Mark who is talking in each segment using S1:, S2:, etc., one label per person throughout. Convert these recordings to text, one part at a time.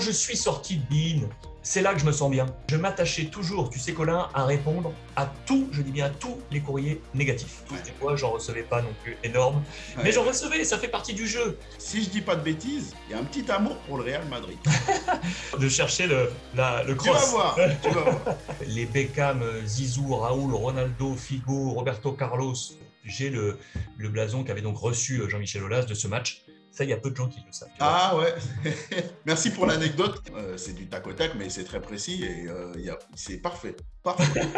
S1: je suis sorti de Bean, c'est là que je me sens bien. Je m'attachais toujours, tu sais Colin, à répondre à tout, je dis bien à tous les courriers négatifs.
S2: Ouais.
S1: Des fois, j'en recevais pas non plus énorme,
S2: Ouais.
S1: mais j'en recevais, ça fait partie du jeu.
S2: Si je dis pas de bêtises, il y a un petit amour pour le Real Madrid.
S1: De chercher le, la- le
S2: Tu vas
S1: cross.
S2: voir, tu vas voir.
S1: Les Beckham, Zizou, Raoul, Ronaldo, Figo, Roberto Carlos. J'ai le, le blason qu'avait donc reçu Jean-Michel Aulas de ce match. Ça, il y a peu de gens qui le savent.
S2: Ah ouais, merci pour l'anecdote. Euh, c'est du tac au tac, mais c'est très précis et euh, a- c'est parfait. Parfait.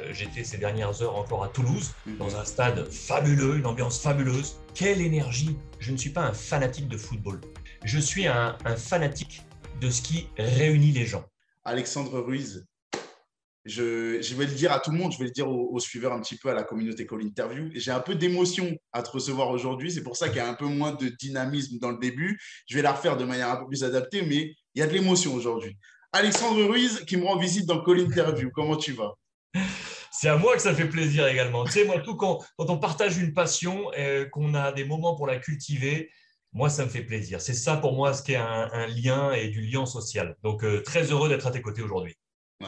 S1: Euh, J'étais ces dernières heures encore à Toulouse, dans un stade fabuleux, une ambiance fabuleuse. Quelle énergie Je ne suis pas un fanatique de football. Je suis un, un fanatique de ce qui réunit les gens.
S2: Alexandre Ruiz, je, vais le dire à tout le monde, je vais le dire aux, suiveurs un petit peu à la communauté Call Interview. J'ai un peu d'émotion à te recevoir aujourd'hui. C'est pour ça qu'il y a un peu moins de dynamisme dans le début. Je vais la refaire de manière un peu plus adaptée, mais il y a de l'émotion aujourd'hui. Alexandre Ruiz qui me rend visite dans Call Interview. Comment tu vas?
S1: C'est à moi que ça fait plaisir également. Tu sais, moi, tout quand, on partage une passion, euh, qu'on a des moments pour la cultiver, moi, ça me fait plaisir. C'est ça pour moi ce qui est un, un lien et du lien social. Donc, euh, très heureux d'être à tes côtés aujourd'hui.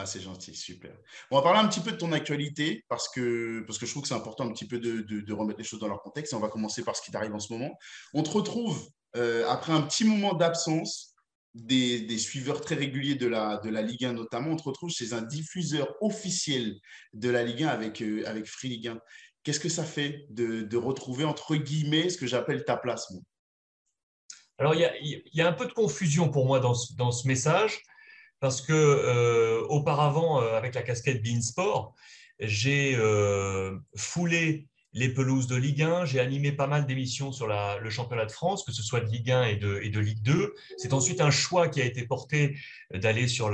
S2: C'est gentil, super. On va parler un petit peu de ton actualité parce que, parce que je trouve que c'est important un petit peu de, de- remettre les choses dans leur contexte. On va commencer par ce qui t'arrive en ce moment. On te retrouve euh, après un petit moment d'absence des, des suiveurs très réguliers de la, de la Ligue 1 notamment. On te retrouve chez un diffuseur officiel de la Ligue 1 avec, euh, avec Free Ligue 1. Qu'est-ce que ça fait de, de retrouver, entre guillemets, ce que j'appelle ta place
S1: Alors, il y a, y a un peu de confusion pour moi dans dans ce message, parce que euh, auparavant, euh, avec la casquette Beansport, j'ai euh, foulé les pelouses de Ligue 1, j'ai animé pas mal d'émissions sur la- le championnat de France, que ce soit de Ligue 1 et de, et de Ligue 2. C'est ensuite un choix qui a été porté d'aller sur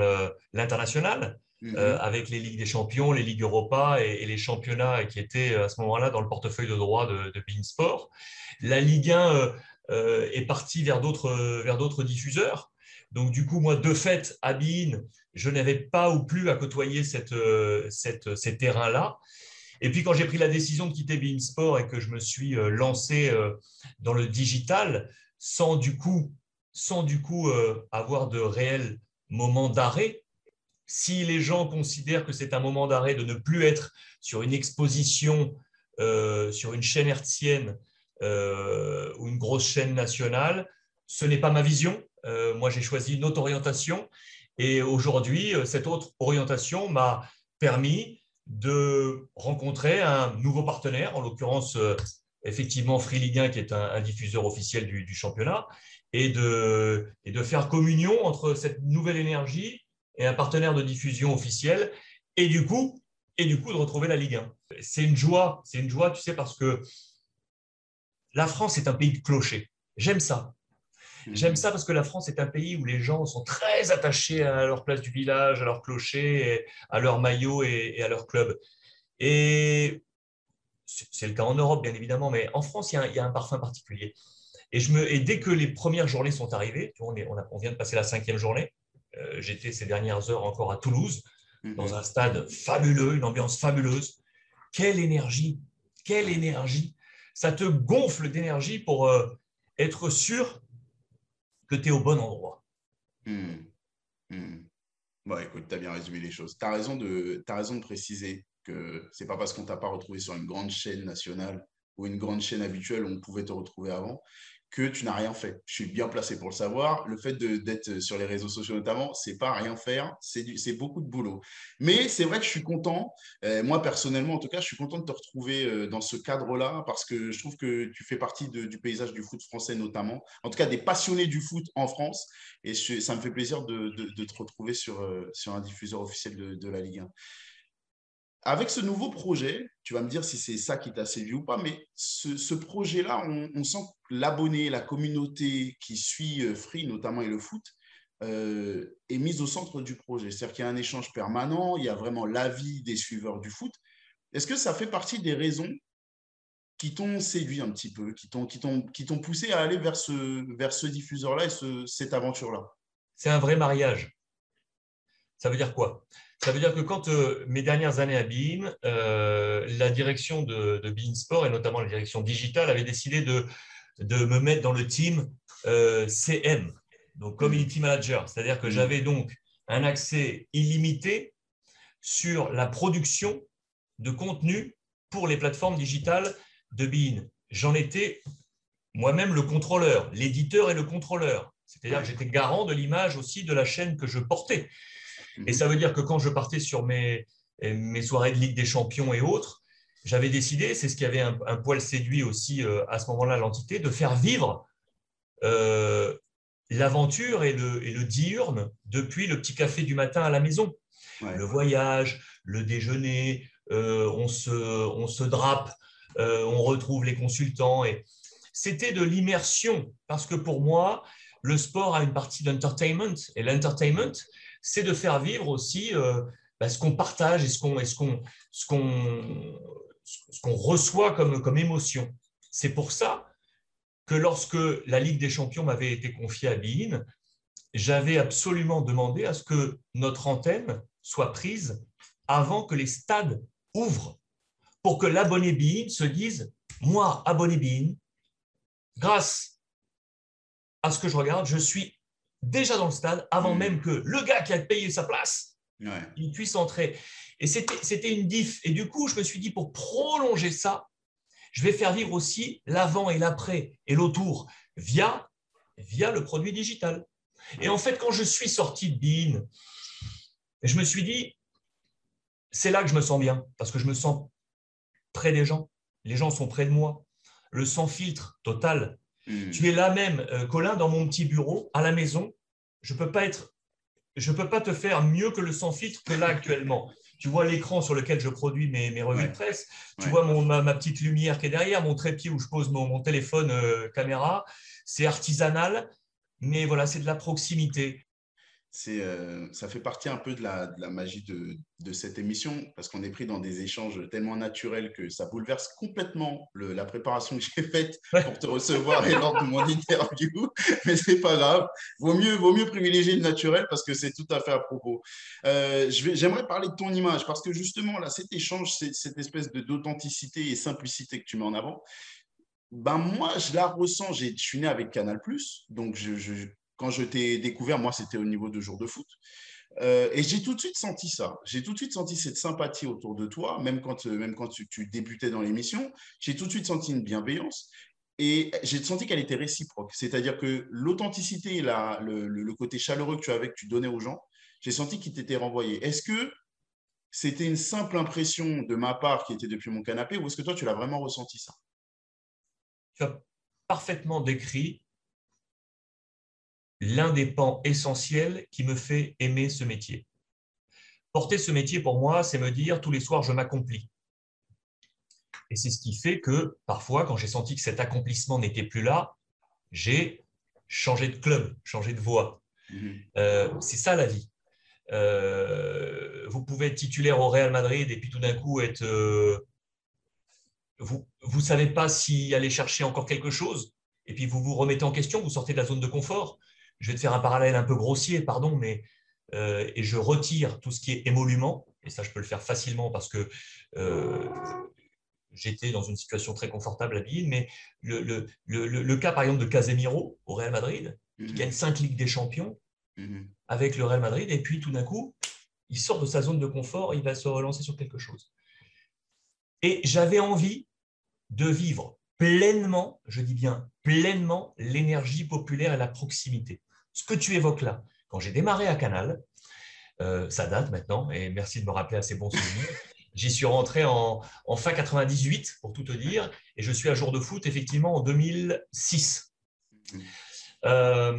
S1: l'international,
S2: Mhm.
S1: euh, avec les Ligues des Champions, les Ligues Europa et, et les championnats qui étaient à ce moment-là dans le portefeuille de droit de, de Beansport. La Ligue 1 euh, euh, est partie vers d'autres diffuseurs. Donc du coup, moi, de fait, à Bein, je n'avais pas ou plus à côtoyer cette, euh, cette, ces terrains-là. Et puis quand j'ai pris la décision de quitter Bein Sport et que je me suis euh, lancé euh, dans le digital, sans du coup, sans du coup euh, avoir de réels moments d'arrêt, si les gens considèrent que c'est un moment d'arrêt de ne plus être sur une exposition, euh, sur une chaîne hertzienne euh, ou une grosse chaîne nationale, ce n'est pas ma vision. Euh, moi, j'ai choisi une autre orientation. Et aujourd'hui, euh, cette autre orientation m'a permis de rencontrer un nouveau partenaire, en l'occurrence, euh, effectivement, Free Ligue 1, qui est un, diffuseur officiel du, du championnat, et de, et de faire communion entre cette nouvelle énergie et un partenaire de diffusion officiel, et du coup, et du coup de retrouver la Ligue 1. C'est une joie, c'est une joie, tu sais, parce que la France est un pays de clochers. J'aime ça. J'aime ça parce que la France est un pays où les gens sont très attachés à leur place du village, à leur clocher, à leur maillot et, à leur club. Et c'est le cas en Europe, bien évidemment, mais en France, il y a un, il y a un parfum particulier. Et, je me, et dès que les premières journées sont arrivées, tu vois, on, est- on a- on vient de passer la cinquième journée, euh, j'étais ces dernières heures encore à Toulouse,
S2: Mhm.
S1: dans un stade fabuleux, une ambiance fabuleuse. Quelle énergie, quelle énergie. Ça te gonfle d'énergie pour euh, être sûr que tu es au bon endroit.
S2: Hmm. Hmm. Bon, écoute, tu as bien résumé les choses. Tu as raison de, t'as raison de préciser que c'est pas parce qu'on t'a pas retrouvé sur une grande chaîne nationale ou une grande chaîne habituelle où on pouvait te retrouver avant que tu n'as rien fait. Je suis bien placé pour le savoir. Le fait d'être sur les réseaux sociaux notamment, c'est pas rien faire, c'est beaucoup de boulot. Mais c'est vrai que je suis content, euh, moi personnellement en tout cas, je suis content de te retrouver euh, dans ce cadre-là parce que je trouve que tu fais partie du paysage du foot français notamment, en tout cas des passionnés du foot en France. Et ça me fait plaisir de, te retrouver sur, euh, sur un diffuseur officiel de la Ligue 1. Avec ce nouveau projet, tu vas me dire si c'est ça qui t'a séduit ou pas, mais ce, projet-là, on, sent que l'abonné, la communauté qui suit euh, Free, notamment et le foot, euh, est mise au centre du projet. C'est-à-dire qu'il y a un échange permanent, il y a vraiment l'avis des suiveurs du foot. Est-ce que ça fait partie des raisons qui t'ont séduit un petit peu, qui t'ont, poussé à aller vers ce, vers ce diffuseur-là et ce- cette aventure-là?
S1: C'est un vrai mariage. Ça veut dire quoi? Ça veut dire que quand euh, mes dernières années à Bein, euh, la direction de, de Sport et notamment la direction digitale avait décidé de, de me mettre dans le team euh, CM. donc community manager, c'est-à-dire que j'avais donc un accès illimité sur la production de contenu pour les plateformes digitales de Bean. J'en étais moi-même le contrôleur, l'éditeur et le contrôleur. C'est-à-dire que j'étais garant de l'image aussi de la chaîne que je portais. Et ça veut dire que quand je partais sur mes, mes soirées de Ligue des Champions et autres, j'avais décidé, c'est ce qui avait un, poil séduit aussi euh, à ce moment-là l'entité, de faire vivre euh, l'aventure et le, et le diurne depuis le petit café du matin à la maison. Le voyage, le déjeuner, euh, on, se, on se drape, on retrouve les consultants. Et c'était de l'immersion, parce que pour moi, le sport a une partie d'entertainment. Et l'entertainment, c'est de faire vivre aussi bah, ce qu'on partage et ce qu'on reçoit comme, comme émotion. C'est pour ça que lorsque la Ligue des Champions m'avait été confiée à Bein, j'avais absolument demandé à ce que notre antenne soit prise avant que les stades ouvrent, pour que l'abonné Bein se dise, moi, abonné Bein, grâce à ce que je regarde, je suis déjà dans le stade avant mmh. même que le gars qui a payé sa place, il puisse entrer. Et c'était une diff. Et du coup, je me suis dit, pour prolonger ça, je vais faire vivre aussi l'avant et l'après et l'autour via, via le produit digital. Et en fait, quand je suis sorti de Bean, je me suis dit, c'est là que je me sens bien, parce que je me sens près des gens. Les gens sont près de moi. Le sans filtre total. Hmm. Tu es là même, euh, Colin, dans mon petit bureau, à la maison. Je ne peux pas être je peux pas te faire mieux que le sans filtre que là actuellement. Tu vois l'écran sur lequel je produis mes, mes revues de presse. Tu vois mon, ma, petite lumière qui est derrière, mon trépied où je pose mon, téléphone euh, caméra. C'est artisanal, mais voilà, c'est de la proximité
S2: c'est, euh, ça fait partie un peu de la, de la magie de, de, cette émission parce qu'on est pris dans des échanges tellement naturels que ça bouleverse complètement le, la préparation que j'ai faite pour te recevoir et lors de mon interview. Mais c'est pas grave. Vaut mieux, vaut mieux privilégier le naturel parce que c'est tout à fait à propos. Euh, j'aimerais parler de ton image parce que justement, là, cet échange, cette espèce de, d'authenticité et simplicité que tu mets en avant, ben moi, je la ressens. Je suis né avec Canal, donc je, je, quand je t'ai découvert, moi, c'était au niveau de jour de foot. Euh, et j'ai tout de suite senti ça. J'ai tout de suite senti cette sympathie autour de toi, même quand, euh, même quand tu, débutais dans l'émission. J'ai tout de suite senti une bienveillance. Et j'ai senti qu'elle était réciproque. C'est-à-dire que l'authenticité le, le, côté chaleureux que tu avais, que tu donnais aux gens, j'ai senti qu'il t'était renvoyé. Est-ce que c'était une simple impression de ma part qui était depuis mon canapé ou est-ce que toi, tu l'as vraiment ressenti ça?
S1: Tu as parfaitement décrit l'un des pans essentiels qui me fait aimer ce métier. Porter ce métier pour moi, c'est me dire tous les soirs, je m'accomplis. Et c'est ce qui fait que parfois, quand j'ai senti que cet accomplissement n'était plus là, j'ai changé de club, changé de voie. Mhm. Euh, c'est ça la vie. Euh, vous pouvez être titulaire au Real Madrid et puis tout d'un coup être... Euh, vous ne savez pas s'y aller chercher encore quelque chose et puis vous vous remettez en question, vous sortez de la zone de confort je vais te faire un parallèle un peu grossier, pardon, mais euh, et je retire tout ce qui est émolument, et ça je peux le faire facilement parce que euh, j'étais dans une situation très confortable à Bill, mais le, le, cas par exemple de Casemiro au Real Madrid, qui mhm. gagne cinq Ligues des Champions mhm. avec le Real Madrid, et puis tout d'un coup, il sort de sa zone de confort, il va se relancer sur quelque chose. Et j'avais envie de vivre pleinement, je dis bien pleinement, l'énergie populaire et la proximité ce que tu évoques là. Quand j'ai démarré à Canal, euh, ça date maintenant, et merci de me rappeler à ces bons souvenirs. J'y suis rentré en, fin 98, pour tout te dire, et je suis à jour de foot, effectivement, en 2006. Euh,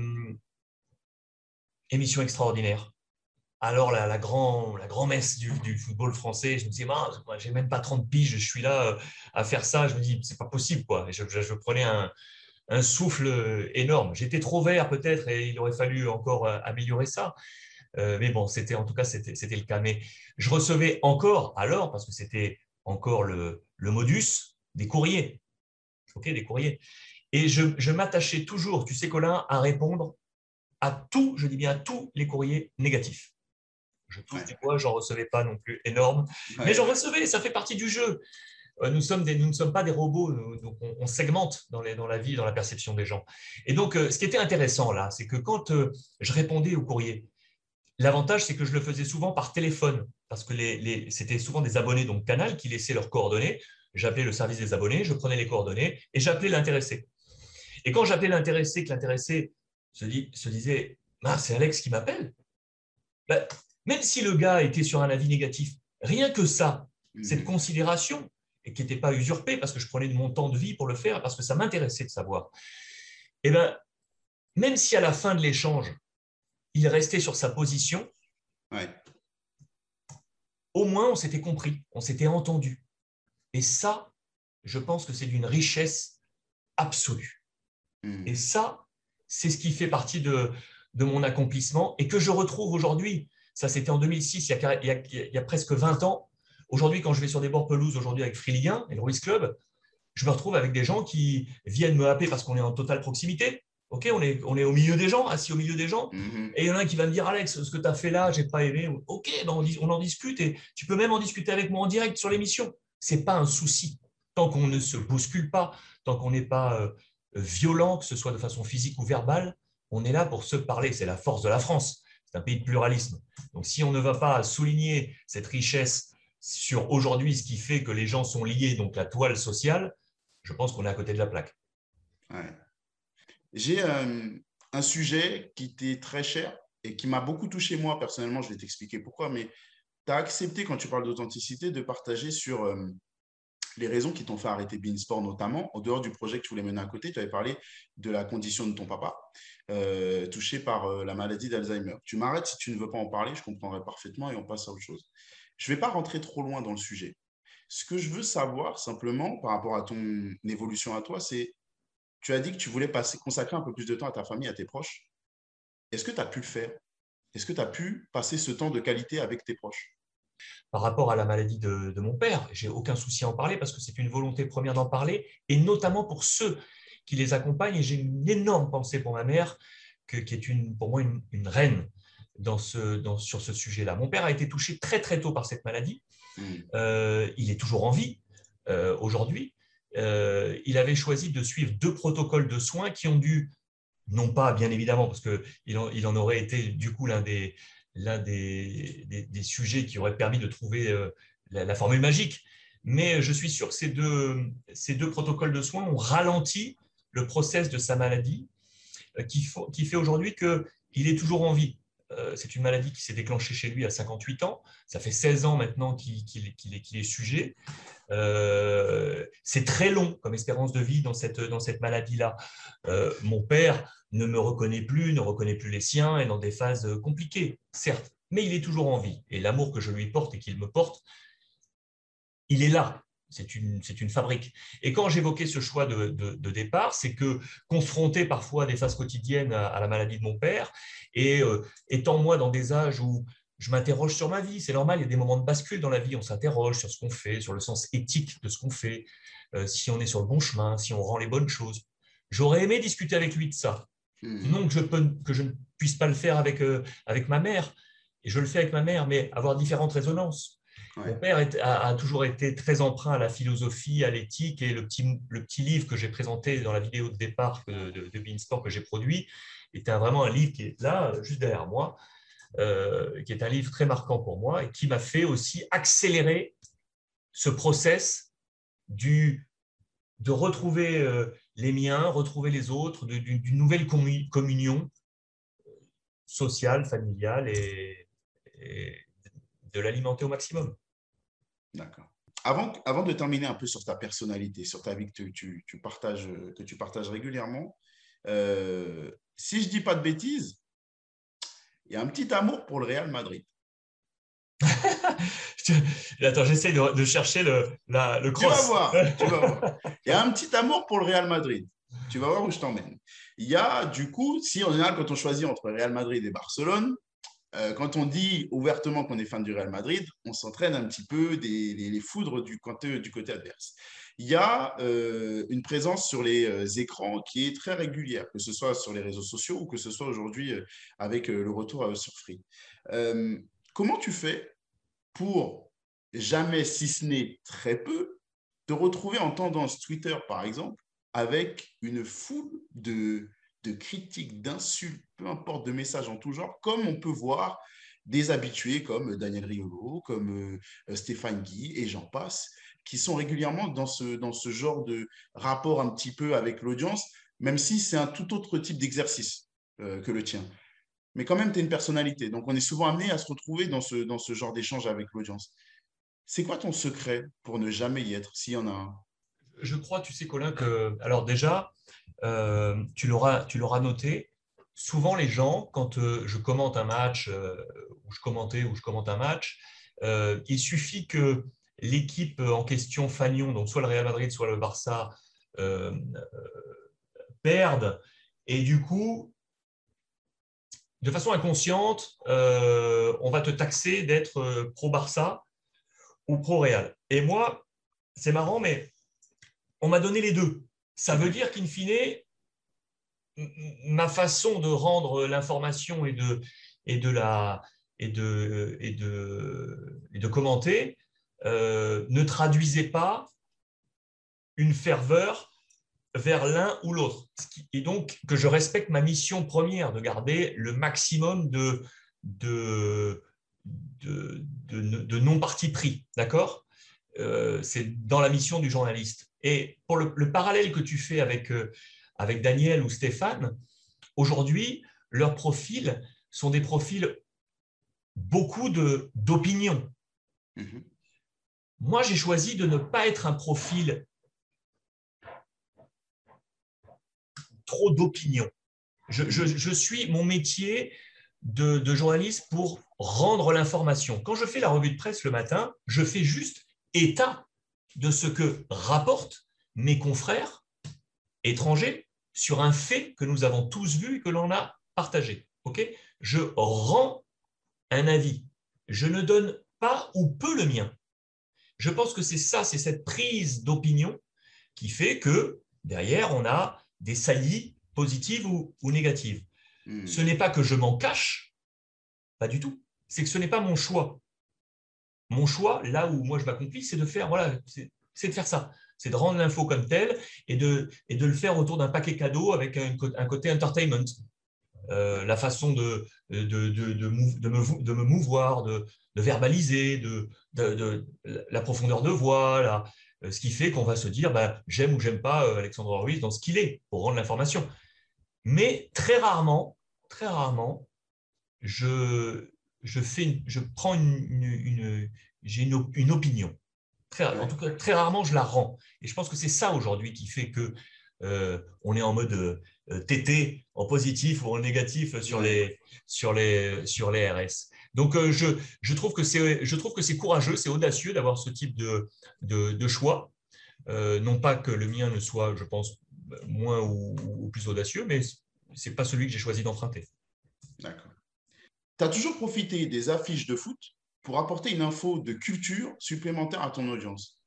S1: émission extraordinaire. Alors, la, la, grand, la grand-messe du, football français, je me disais, ah, j'ai même pas 30 piges, je suis là euh, à faire ça. Je me dis, c'est pas possible, quoi. je, je prenais un, un souffle énorme. J'étais trop vert peut-être et il aurait fallu encore euh, améliorer ça. Euh, mais bon, c'était en tout cas c'était le cas. Mais je recevais encore alors parce que c'était encore le, modus des courriers, ok, des courriers. Et je, m'attachais toujours, tu sais Colin, à répondre à tout, je dis bien à tous les courriers négatifs. Je trouve du j'en recevais pas non plus énorme, mais j'en recevais, ça fait partie du jeu. Nous, sommes des, nous ne sommes pas des robots, donc on, segmente dans, les, dans, la vie, dans la perception des gens. Et donc, ce qui était intéressant là, c'est que quand je répondais au courrier, l'avantage, c'est que je le faisais souvent par téléphone, parce que les, c'était souvent des abonnés, donc Canal, qui laissaient leurs coordonnées. J'appelais le service des abonnés, je prenais les coordonnées et j'appelais l'intéressé. Et quand j'appelais l'intéressé, que l'intéressé se, se disait ah, c'est Alex qui m'appelle, ben, même si le gars était sur un avis négatif, rien que ça, cette mhm. considération, et qui n'était pas usurpée parce que je prenais de mon temps de vie pour le faire, parce que ça m'intéressait de savoir, et eh ben, même si à la fin de l'échange, il restait sur sa position, au moins on s'était compris, on s'était entendu. Et ça, je pense que c'est d'une richesse absolue. Mhm. Et ça, c'est ce qui fait partie de, de mon accomplissement et que je retrouve aujourd'hui. Ça, c'était en 2006, il y, a, presque 20 ans. Aujourd'hui, quand je vais sur des bords pelouse, aujourd'hui avec Free Ligue 1 et le Ruiz Club, je me retrouve avec des gens qui viennent me happer parce qu'on est en totale proximité. Ok, on est, on est au milieu des gens, assis au milieu des gens. Mhm. Et il y en a un qui va me dire Alex, ce que tu as fait là, j'ai pas aimé. Ok, ben on, on, en discute et tu peux même en discuter avec moi en direct sur l'émission. C'est pas un souci. Tant qu'on ne se bouscule pas, tant qu'on n'est pas euh, violent, que ce soit de façon physique ou verbale, on est là pour se parler. C'est la force de la France. C'est un pays de pluralisme. Donc si on ne va pas souligner cette richesse sur aujourd'hui, ce qui fait que les gens sont liés, donc la toile sociale, je pense qu'on est à côté de la plaque.
S2: J'ai euh, un sujet qui t'est très cher et qui m'a beaucoup touché moi personnellement. Je vais t'expliquer pourquoi, mais tu as accepté, quand tu parles d'authenticité, de partager sur euh, les raisons qui t'ont fait arrêter Beansport notamment, en dehors du projet que tu voulais mener à côté, tu avais parlé de la condition de ton papa, euh, touché par la maladie d'Alzheimer. Tu m'arrêtes si tu ne veux pas en parler, je comprendrai parfaitement et on passe à autre chose. Je ne vais pas rentrer trop loin dans le sujet. Ce que je veux savoir simplement par rapport à ton évolution à toi, c'est, tu as dit que tu voulais passer, consacrer un peu plus de temps à ta famille, à tes proches. Est-ce que tu as pu le faire? Est-ce que tu as pu passer ce temps de qualité avec tes proches?
S1: Par rapport à la maladie de, mon père. J'ai aucun souci à en parler parce que c'est une volonté première d'en parler, et notamment pour ceux qui les accompagnent. Et j'ai une énorme pensée pour ma mère, qui est une, pour moi une, reine dans ce, sur ce sujet-là. Mon père a été touché très très tôt par cette maladie. Mmh. Euh, il est toujours en vie euh, aujourd'hui. Euh, il avait choisi de suivre deux protocoles de soins qui ont dû, non pas bien évidemment, parce qu'il en, il en aurait été du coup l'un des, l'un des, des, sujets qui aurait permis de trouver la, formule magique. Mais je suis sûr que ces deux, ces deux protocoles de soins ont ralenti le process de sa maladie, qui, qui fait aujourd'hui qu'il est toujours en vie. Euh, c'est une maladie qui s'est déclenchée chez lui à 58 ans. Ça fait 16 ans maintenant qu'il est, sujet. c'est très long comme espérance de vie dans cette, maladie-là. mon père ne me reconnaît plus, ne reconnaît plus les siens, est dans des phases compliquées, certes, mais il est toujours en vie. Et l'amour que je lui porte et qu'il me porte, il est là. C'est une, une, fabrique. Et quand j'évoquais ce choix de, départ, c'est que confronté parfois à des phases quotidiennes à, la maladie de mon père, et euh, étant moi dans des âges où je m'interroge sur ma vie, c'est normal, il y a des moments de bascule dans la vie, on s'interroge sur ce qu'on fait, sur le sens éthique de ce qu'on fait, euh, si on est sur le bon chemin, si on rend les bonnes choses. J'aurais aimé discuter avec lui de ça. Hmm. Non que je, peux, que je ne puisse pas le faire avec, euh, avec ma mère, et je le fais avec ma mère, mais avoir différentes résonances. Mon père a, toujours été très emprunt à la philosophie, à l'éthique, et le petit, le petit livre que j'ai présenté dans la vidéo de départ de, de, Beansport que j'ai produit était vraiment un livre qui est là, juste derrière moi, euh, qui est un livre très marquant pour moi et qui m'a fait aussi accélérer ce process du, de retrouver euh, les miens, retrouver les autres, d'une nouvelle communion sociale, familiale et, de l'alimenter au maximum.
S2: D'accord. Avant, avant de terminer un peu sur ta personnalité, sur ta vie que tu, tu, partages, que tu partages régulièrement, euh, si je ne dis pas de bêtises, il y a un petit amour pour le Real Madrid.
S1: Attends, j'essaie de, chercher le, le cross.
S2: Tu vas, voir, tu vas voir. Il y a un petit amour pour le Real Madrid. Tu vas voir où je t'emmène. Il y a, du coup, si en général, quand on choisit entre Real Madrid et Barcelone, euh, quand on dit ouvertement qu'on est fan du Real Madrid, on s'entraîne un petit peu des, foudres du côté, du côté adverse. Il y a euh, une présence sur les euh, écrans qui est très régulière, que ce soit sur les réseaux sociaux ou que ce soit aujourd'hui avec le retour sur Free. comment tu fais pour jamais, si ce n'est très peu, te retrouver en tendance Twitter, par exemple, avec une foule de, de critiques, d'insultes, peu importe, de messages en tout genre, comme on peut voir des habitués comme Daniel Riolo, comme euh, Stéphane Guy et j'en passe, qui sont régulièrement dans ce, dans ce genre de rapport un petit peu avec l'audience, même si c'est un tout autre type d'exercice euh, que le tien. Mais quand même, tu es une personnalité. Donc, on est souvent amené à se retrouver dans ce, dans ce genre d'échange avec l'audience. C'est quoi ton secret pour ne jamais y être, s'il y en a un?
S1: Je crois, tu sais, Colin, que. Alors, déjà, euh, tu l'auras noté, souvent les gens, quand euh, je commente un match, ou je commentais, ou je commente un match, il suffit que l'équipe en question Fagnon, donc soit le Real Madrid, soit le Barça, euh, euh, perdent. Et du coup, de façon inconsciente, euh, on va te taxer d'être pro-Barça ou pro-Real. Et moi, c'est marrant, mais on m'a donné les deux. Ça veut dire qu'in fine, ma façon de rendre l'information et de, et de et de, et de, et de commenter euh, ne traduisait pas une ferveur vers l'un ou l'autre. Et donc que je respecte ma mission première de garder le maximum de, de, de, non-parti pris. D'accord? Euh, C'est dans la mission du journaliste. Et pour le, parallèle que tu fais avec, euh, avec Daniel ou Stéphane, aujourd'hui, leurs profils sont des profils beaucoup d'opinion. Mm moi, j'ai choisi de ne pas être un profil trop d'opinion. Je, suis mon métier de, journaliste pour rendre l'information. Quand je fais la revue de presse le matin, je fais juste état de ce que rapportent mes confrères étrangers sur un fait que nous avons tous vu et que l'on a partagé. je rends un avis. Je ne donne pas ou peu le mien. Je pense que c'est ça, c'est cette prise d'opinion qui fait que derrière, on a des saillies positives ou, négatives. Hmm. Ce n'est pas que je m'en cache, pas du tout. C'est que ce n'est pas mon choix. Mon choix, là où moi je m'accomplis, c'est de faire, voilà, c'est de faire ça. C'est de rendre l'info comme telle et de, et de le faire autour d'un paquet cadeau avec un, côté entertainment. Euh, la façon de, de, de, de, me, de me mouvoir, de, verbaliser, de, la profondeur de voix, euh, ce qui fait qu'on va se dire bah, j'aime ou j'aime pas euh, Alexandre Ruiz dans ce qu'il est pour rendre l'information. Mais très rarement, très rarement, je, je, fais je prends une, j'ai une, opinion. Très, en tout cas, très rarement, je la rends. Et je pense que c'est ça aujourd'hui qui fait que on est en mode euh, TT en positif ou en négatif sur les, sur les, sur les RS. Donc, euh, je, je trouve que c'est courageux, c'est audacieux d'avoir ce type de, de, choix. Euh, non pas que le mien ne soit, je pense, moins ou, plus audacieux, mais ce n'est pas celui que j'ai choisi d'emprunter.
S2: D'accord. Tu as toujours profité des affiches de foot pour apporter une info de culture supplémentaire à ton audience.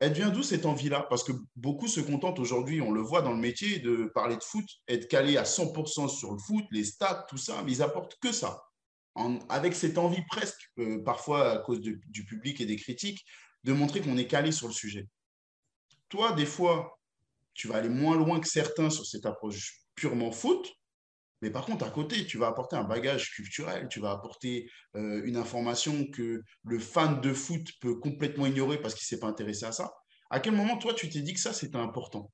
S2: Elle vient d'où cette envie-là? Parce que beaucoup se contentent aujourd'hui, on le voit dans le métier, de parler de foot, être calé à 100% sur le foot, les stats, tout ça, mais ils apportent que ça. avec cette envie presque, euh, parfois à cause du public et des critiques, de montrer qu'on est calé sur le sujet. Toi, des fois, tu vas aller moins loin que certains sur cette approche purement foot, mais par contre, à côté, tu vas apporter un bagage culturel, tu vas apporter euh, une information que le fan de foot peut complètement ignorer parce qu'il ne s'est pas intéressé à ça. À quel moment, toi, tu t'es dit que ça, c'était important?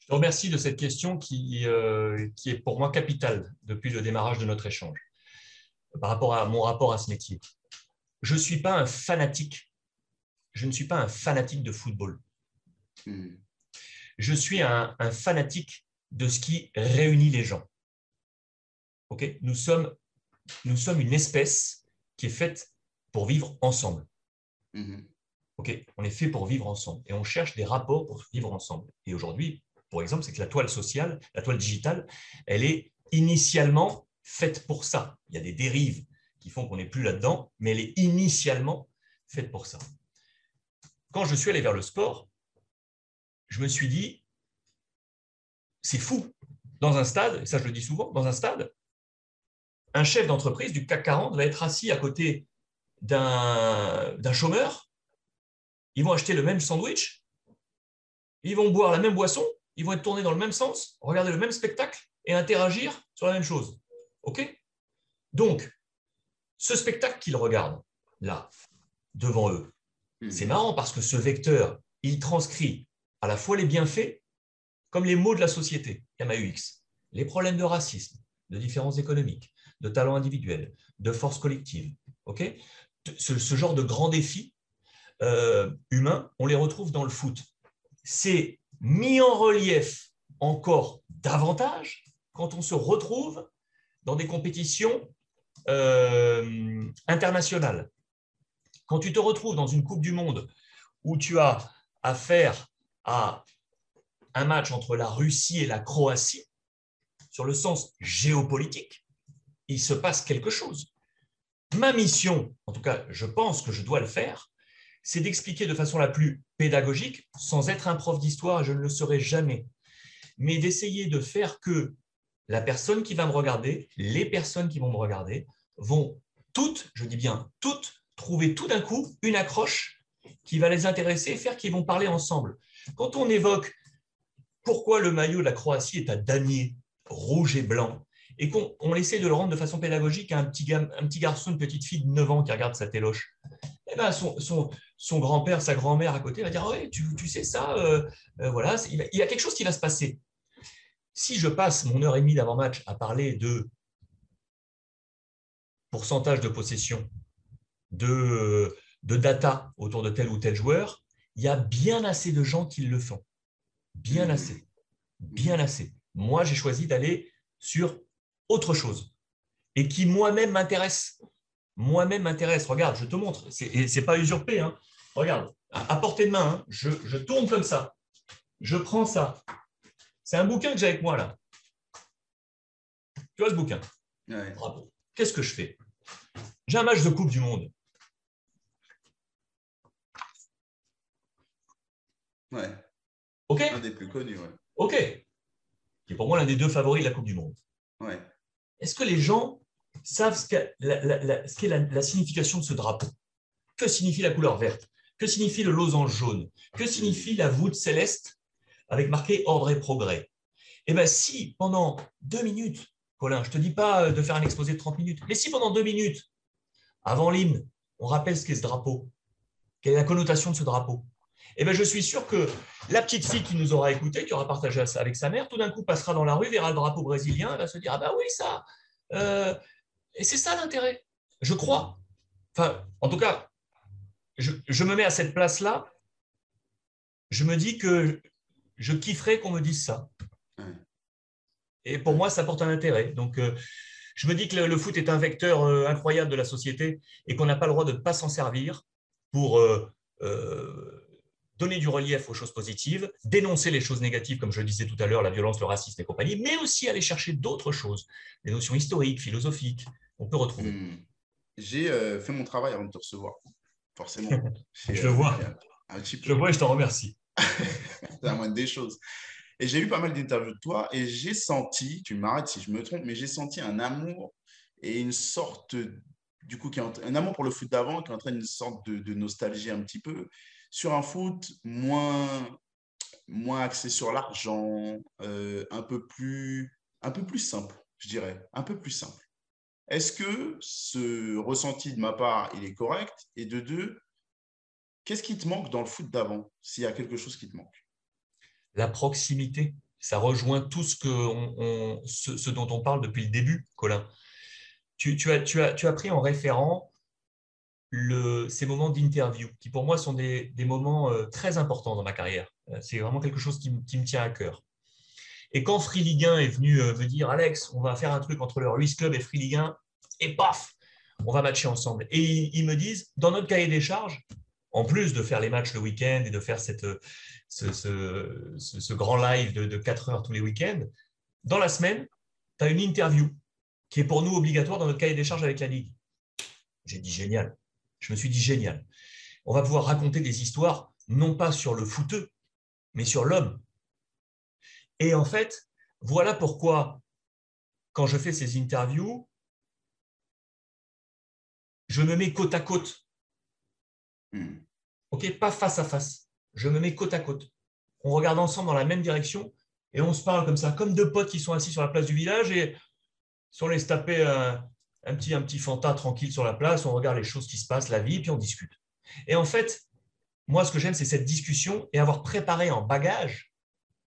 S1: Je te remercie de cette question qui, euh, qui est pour moi capitale depuis le démarrage de notre échange par rapport à mon rapport à ce métier. Je ne suis pas un fanatique. Je ne suis pas un fanatique de football. Hmm. Je suis un, un fanatique de ce qui réunit les gens. nous, sommes, nous sommes une espèce qui est faite pour vivre ensemble. Mm-hmm. on est fait pour vivre ensemble et on cherche des rapports pour vivre ensemble. Et aujourd'hui, pour exemple, c'est que la toile sociale, la toile digitale, elle est initialement faite pour ça. Il y a des dérives qui font qu'on n'est plus là-dedans, mais elle est initialement faite pour ça. Quand je suis allé vers le sport, je me suis dit, c'est fou. Dans un stade, et ça je le dis souvent, dans un stade, un chef d'entreprise du CAC 40 va être assis à côté d'un chômeur. ils vont acheter le même sandwich, ils vont boire la même boisson, ils vont être tournés dans le même sens, regarder le même spectacle et interagir sur la même chose. OK? Donc, ce spectacle qu'ils regardent, là, devant eux, hmm. c'est marrant parce que ce vecteur, il transcrit à la fois les bienfaits comme les maux de la société, MAUX, les problèmes de racisme, de différences économiques, de talents individuels, de force collective. OK? Ce, genre de grands défis euh, humains, on les retrouve dans le foot. C'est mis en relief encore davantage quand on se retrouve dans des compétitions euh, internationales. Quand tu te retrouves dans une Coupe du Monde où tu as affaire à un match entre la Russie et la Croatie, sur le sens géopolitique, il se passe quelque chose. Ma mission, en tout cas, je pense que je dois le faire, c'est d'expliquer de façon la plus pédagogique, sans être un prof d'histoire, je ne le serai jamais, mais d'essayer de faire que la personne qui va me regarder, les personnes qui vont me regarder, vont toutes, je dis bien toutes, trouver tout d'un coup une accroche qui va les intéresser et faire qu'ils vont parler ensemble. Quand on évoque pourquoi le maillot de la Croatie est à damier rouge et blanc, et qu'on essaie de le rendre de façon pédagogique à un petit, garçon, une petite fille de 9 ans qui regarde sa téloche, eh ben son, grand-père, sa grand-mère à côté va dire tu, sais ça, euh, euh, voilà, il, y a quelque chose qui va se passer. Si je passe mon heure et demie d'avant-match à parler de pourcentage de possession, de, de data autour de tel ou tel joueur, il y a bien assez de gens qui le font. Bien assez. Bien assez. Moi, j'ai choisi d'aller sur autre chose et qui moi-même m'intéresse. Moi-même m'intéresse. Regarde, je te montre. Ce n'est pas usurpé. Hein. Regarde, à, portée de main, hein. je, tourne comme ça. Je prends ça. C'est un bouquin que j'ai avec moi là. Tu vois ce bouquin? Bravo. Qu'est-ce que je fais? J'ai un match de Coupe du Monde.
S2: Ouais.
S1: OK
S2: Un des plus connus, ouais.
S1: OK. Qui est pour moi l'un des deux favoris de la Coupe du Monde.
S2: Ouais.
S1: Est-ce que les gens savent ce qu'est la, signification de ce drapeau? Que signifie la couleur verte? Que signifie le losange jaune? Que signifie la voûte céleste avec marqué ordre et progrès? Eh bien, si pendant deux minutes, Colin, je ne te dis pas de faire un exposé de 30 minutes, mais si pendant deux minutes, avant l'hymne, on rappelle ce qu'est ce drapeau, quelle est la connotation de ce drapeau, eh bien, je suis sûr que la petite fille qui nous aura écouté, qui aura partagé ça avec sa mère, tout d'un coup passera dans la rue, verra le drapeau brésilien, elle va se dire Ah, bah oui, ça. Euh, et c'est ça l'intérêt, je crois. Enfin, en tout cas, je, me mets à cette place-là, je me dis que je kifferais qu'on me dise ça. Et pour moi, ça porte un intérêt. Donc, euh, je me dis que le, foot est un vecteur euh, incroyable de la société et qu'on n'a pas le droit de ne pas s'en servir pour donner du relief aux choses positives, dénoncer les choses négatives, comme je le disais tout à l'heure, la violence, le racisme et compagnie, mais aussi aller chercher d'autres choses, des notions historiques, philosophiques, on peut retrouver. Hmm.
S2: J'ai euh, fait mon travail avant de te recevoir, forcément.
S1: je le vois. Je le vois et je t'en remercie.
S2: C'est la moindre des choses. Et j'ai eu pas mal d'interviews de toi et j'ai senti, tu m'arrêtes si je me trompe, mais j'ai senti un amour et une sorte, du coup, qui un amour pour le foot d'avant qui entraîne une sorte de, de nostalgie un petit peu sur un foot moins, moins axé sur l'argent, euh, un, peu plus, un peu plus simple, je dirais, un peu plus simple. Est-ce que ce ressenti de ma part, il est correct? Et de deux, qu'est-ce qui te manque dans le foot d'avant, s'il y a quelque chose qui te manque?
S1: La proximité. Ça rejoint tout ce, que on, ce, dont on parle depuis le début, Colin. Tu, tu, as, tu, as, tu as pris en référent ces moments d'interview, qui pour moi sont des, moments euh, très importants dans ma carrière. Euh, c'est vraiment quelque chose qui, me tient à cœur. Et quand Free Ligue 1 est venu euh, me dire Alex, on va faire un truc entre le Ruiz Club et Free Ligue 1, et paf, on va matcher ensemble. Et ils, me disent, dans notre cahier des charges, en plus de faire les matchs le week-end et de faire cette, ce, grand live de, de 4 heures tous les week-ends, dans la semaine, tu as une interview qui est pour nous obligatoire dans notre cahier des charges avec la Ligue. J'ai dit génial. Je me suis dit, génial. On va pouvoir raconter des histoires, non pas sur le fouteux, mais sur l'homme. Et en fait, voilà pourquoi, quand je fais ces interviews, je me mets côte à côte. Hmm. ok, pas face à face. Je me mets côte à côte. On regarde ensemble dans la même direction et on se parle comme ça, comme deux potes qui sont assis sur la place du village et si on laisse taper un, un petit, un petit fanta tranquille sur la place, on regarde les choses qui se passent, la vie, puis on discute. Et en fait, moi, ce que j'aime, c'est cette discussion et avoir préparé en bagage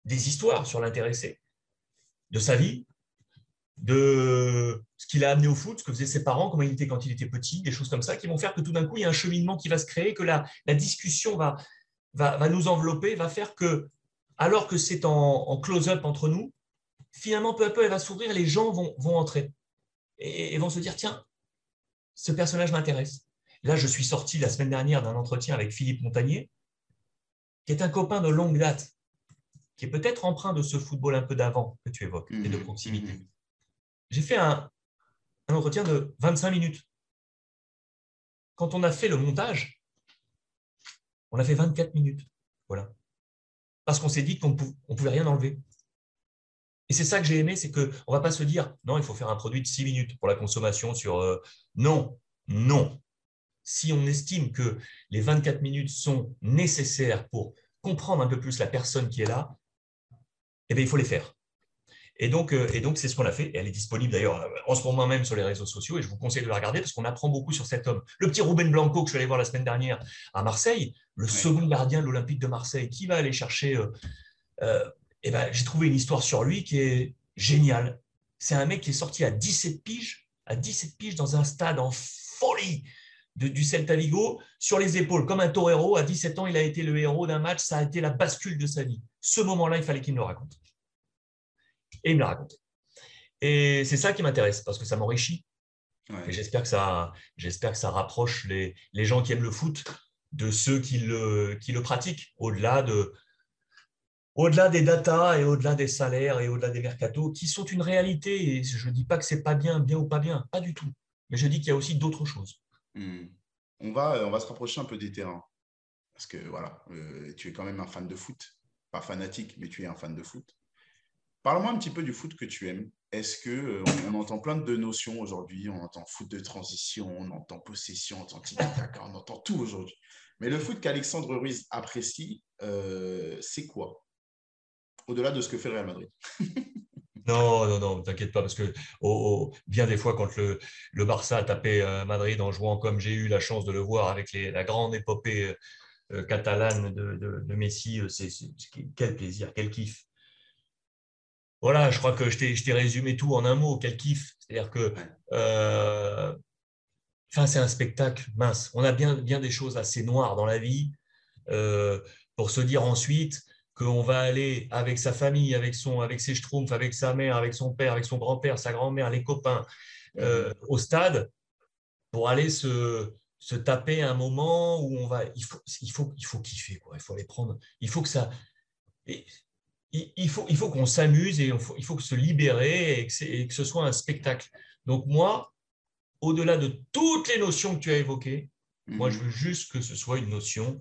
S1: des histoires sur l'intéressé, de sa vie, de ce qu'il a amené au foot, ce que faisaient ses parents, comment il était quand il était petit, des choses comme ça, qui vont faire que tout d'un coup, il y a un cheminement qui va se créer, que la, discussion va, va, nous envelopper, va faire que, alors que c'est en, close-up entre nous, finalement, peu à peu, elle va s'ouvrir, les gens vont, vont entrer et, vont se dire, tiens, ce personnage m'intéresse. Là, je suis sorti la semaine dernière d'un entretien avec Philippe Montagnier, qui est un copain de longue date, qui est peut-être empreint de ce football un peu d'avant que tu évoques, et de mmh, proximité. Mmh. J'ai fait un, entretien de 25 minutes. Quand on a fait le montage, on a fait 24 minutes. Voilà. Parce qu'on s'est dit qu'on ne pouvait rien enlever. Et c'est ça que j'ai aimé, c'est qu'on ne va pas se dire, non, il faut faire un produit de 6 minutes pour la consommation sur... Euh, non, non. Si on estime que les 24 minutes sont nécessaires pour comprendre un peu plus la personne qui est là, eh bien, il faut les faire. Et donc, euh, et donc c'est ce qu'on a fait. Et elle est disponible d'ailleurs en ce moment même sur les réseaux sociaux. Et je vous conseille de la regarder parce qu'on apprend beaucoup sur cet homme. Le petit Ruben Blanco que je suis allé voir la semaine dernière à Marseille, le second gardien de l'Olympique de Marseille, qui va aller chercher euh, eh ben, j'ai trouvé une histoire sur lui qui est géniale. C'est un mec qui est sorti à 17 piges, à 17 piges dans un stade en folie du Celta Vigo, sur les épaules, comme un torero. À 17 ans, il a été le héros d'un match, ça a été la bascule de sa vie. Ce moment-là, il fallait qu'il me le raconte. Et il me l'a raconté. Et c'est ça qui m'intéresse, parce que ça m'enrichit. Et j'espère que, ça, j'espère que ça rapproche les, les, gens qui aiment le foot de ceux qui le, qui le pratiquent, au-delà de, au-delà des datas et au-delà des salaires et au-delà des mercatos, qui sont une réalité. Et je ne dis pas que c'est pas bien, bien ou pas bien, pas du tout. Mais je dis qu'il y a aussi d'autres choses.
S2: Hmm. On, va, on va se rapprocher un peu des terrains. Parce que voilà, euh, tu es quand même un fan de foot. Pas fanatique, mais tu es un fan de foot. Parle-moi un petit peu du foot que tu aimes. Est-ce que euh, on, entend plein de notions aujourd'hui? On entend foot de transition, on entend possession, on entend on entend tout aujourd'hui. Mais le foot qu'Alexandre Ruiz apprécie, euh, c'est quoi? Au-delà de ce que fait le Real Madrid.
S1: Non, non, non, t'inquiète pas, parce que bien des fois, quand le, le, Barça a tapé euh, Madrid en jouant comme j'ai eu la chance de le voir avec la grande épopée euh, catalane de, Messi, euh, c'est quel plaisir, quel kiff. Voilà, je crois que je t'ai résumé tout en un mot, quel kiff. C'est-à-dire que enfin, c'est un spectacle mince. On a bien, bien des choses assez noires dans la vie pour se dire ensuite qu'on va aller avec sa famille, avec, son, avec ses schtroumpfs, avec sa mère, avec son père, avec son grand-père, sa grand-mère, les copains, euh, au stade pour aller se, se, taper un moment où on va. Il faut, il faut, il faut kiffer, quoi. il faut les prendre. Il faut que ça. Il, faut, il faut qu'on s'amuse et il faut, il faut se libérer et que, que, ce soit un spectacle. Donc, moi, au-delà de toutes les notions que tu as évoquées, moi, je veux juste que ce soit une notion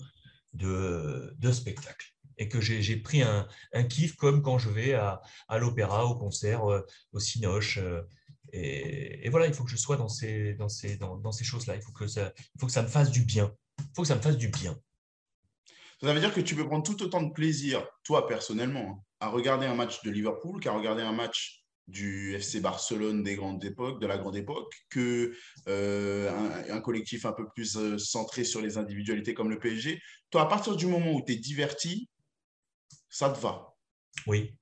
S1: de, de spectacle et que j'ai pris un, kiff comme quand je vais à, l'opéra, au concert, euh, au cinoche. Euh, et, voilà, il faut que je sois dans ces, choses-là. Il, faut que ça, me fasse du bien. Il faut que ça me fasse du bien.
S2: Ça veut dire que tu peux prendre tout autant de plaisir, toi personnellement, hein, à regarder un match de Liverpool qu'à regarder un match du FC Barcelone des grandes époques, de la grande époque, que euh, collectif un peu plus centré sur les individualités comme le PSG. Toi, à partir du moment où tu es diverti, ça te va.
S1: Oui.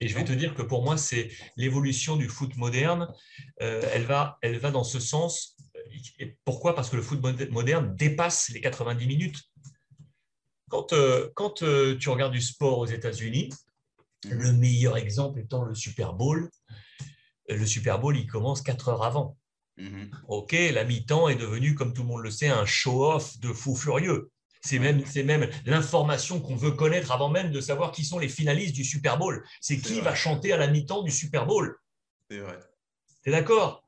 S1: Et je vais te dire que pour moi, c'est l'évolution du foot moderne. Euh, elle, va, elle va dans ce sens. Et pourquoi? Parce que le foot moderne dépasse les 90 minutes. Quand, euh, quand euh, tu regardes du sport aux États-Unis, le meilleur exemple étant le Super Bowl. Le Super Bowl, il commence 4 heures avant. Ok, la mi-temps est devenue, comme tout le monde le sait, un show-off de fou furieux. C'est même, même l'information qu'on veut connaître avant même de savoir qui sont les finalistes du Super Bowl. C'est qui va chanter à la mi-temps du Super Bowl.
S2: C'est vrai.
S1: Tu es d'accord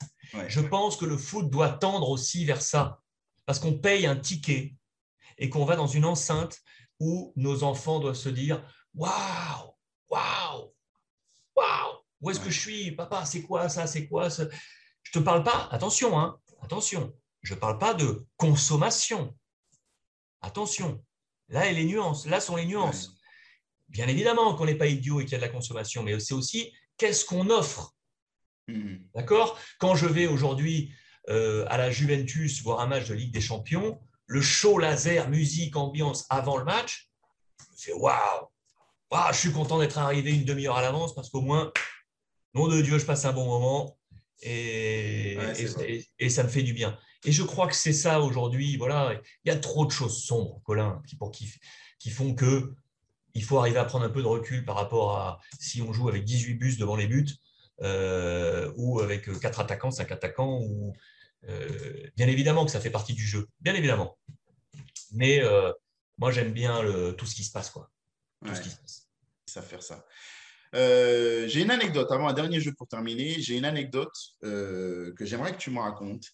S1: Je pense que le foot doit tendre aussi vers ça. Parce qu'on paye un ticket et qu'on va dans une enceinte où nos enfants doivent se dire Waouh! Waouh! Waouh! Où est-ce que je suis? Papa, c'est quoi ça? C'est quoi ça Je ne te parle pas, attention, hein, attention, je ne parle pas de consommation Attention, là, les nuances, là sont les nuances. Bien évidemment qu'on n'est pas idiot et qu'il y a de la consommation, mais c'est aussi qu'est-ce qu'on offre? Mhm. D'accord? Quand je vais aujourd'hui euh, à la Juventus voir un match de Ligue des Champions, le show laser, musique, ambiance avant le match, je waouh Je suis content d'être arrivé une demi-heure à l'avance parce qu'au moins, nom de Dieu, je passe un bon moment et, et, ça me fait du bien. Et je crois que c'est ça aujourd'hui. Voilà, il y a trop de choses sombres, Colin, qui, pour, qui, qui font que il faut arriver à prendre un peu de recul par rapport à si on joue avec 18 bus devant les buts euh, ou avec 4 attaquants, 5 attaquants. Ou, euh, bien évidemment que ça fait partie du jeu, bien évidemment. Mais euh, moi, j'aime bien le, tout ce qui se passe. Quoi.
S2: Tout ce qui se passe. Ça faire ça. Euh, j'ai une anecdote, avant un dernier jeu pour terminer, j'ai une anecdote euh, que j'aimerais que tu me racontes.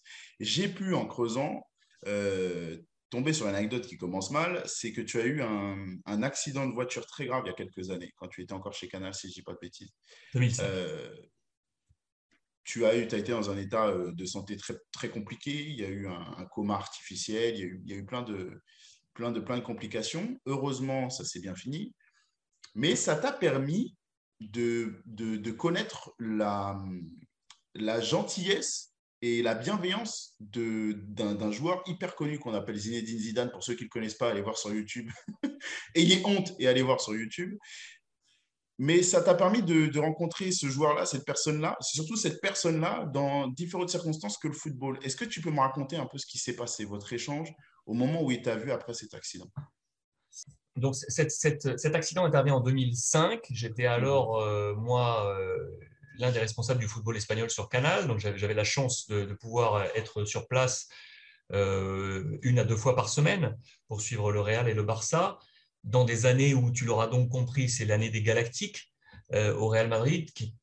S2: J'ai pu, en creusant, euh, tomber sur une anecdote qui commence mal, c'est que tu as eu un, accident de voiture très grave il y a quelques années, quand tu étais encore chez Canal, si je ne dis pas de bêtises. tu as, eu, as été dans un état de santé très, très compliqué, il y a eu un, coma artificiel, il y a eu, il y a eu plein, de, plein, de, plein de complications. Heureusement, ça s'est bien fini. Mais ça t'a permis de, de, connaître la, la gentillesse et la bienveillance d'un joueur hyper connu qu'on appelle Zinedine Zidane. Pour ceux qui ne le connaissent pas, allez voir sur YouTube. Ayez honte et allez voir sur YouTube. Mais ça t'a permis de, de, rencontrer ce joueur-là, cette personne-là, c'est surtout cette personne-là dans différentes circonstances que le football. Est-ce que tu peux me raconter un peu ce qui s'est passé, votre échange, au moment où il t'a vu après cet accident?
S1: Donc cet accident intervient en 2005. J'étais alors, euh, moi, euh, l'un des responsables du football espagnol sur Canal. Donc j'avais la chance de, pouvoir être sur place euh, une à deux fois par semaine pour suivre le Real et le Barça. Dans des années où, tu l'auras donc compris, c'est l'année des Galactiques au Real Madrid, qui,